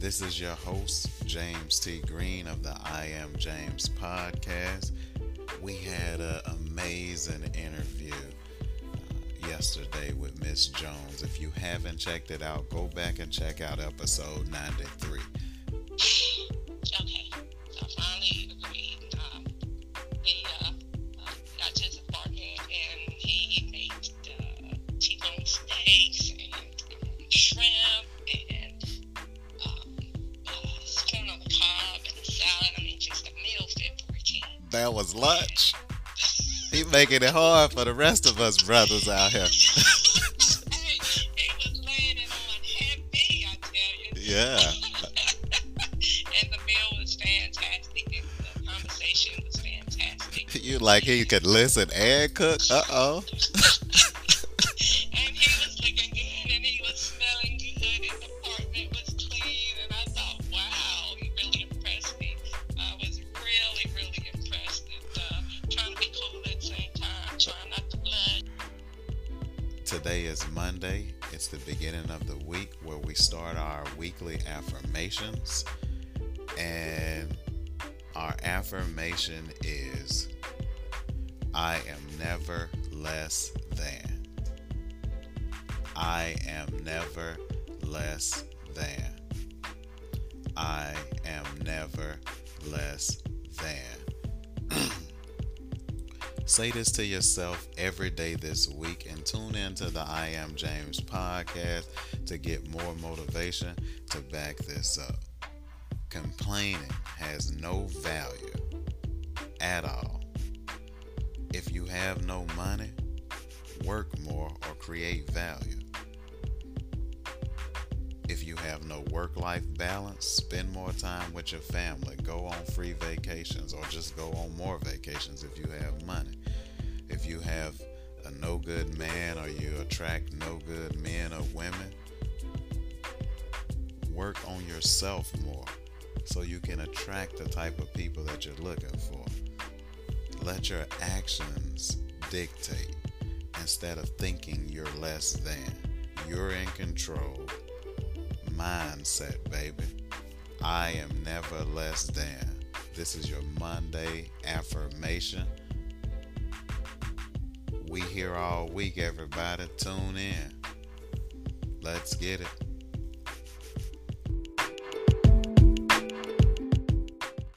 This is your host, James T. Green of the I Am James podcast. We had an amazing interview uh, yesterday with Miss Jones. If you haven't checked it out, go back and check out episode 93. That was lunch. He making it hard for the rest of us brothers out here. hey, he was laying it on heavy, I tell you. Yeah. and the meal was fantastic, and the conversation was fantastic. You like he could listen and cook? Uh oh. Today is Monday. It's the beginning of the week where we start our weekly affirmations. And our affirmation is I am never less than. I am never less than. I am never less than. Say this to yourself every day this week and tune into the I Am James podcast to get more motivation to back this up. Complaining has no value at all. If you have no money, work more or create value. Have no work life balance, spend more time with your family, go on free vacations, or just go on more vacations if you have money. If you have a no good man or you attract no good men or women, work on yourself more so you can attract the type of people that you're looking for. Let your actions dictate instead of thinking you're less than. You're in control. Mindset, baby. I am never less than. This is your Monday affirmation. We here all week, everybody. Tune in. Let's get it.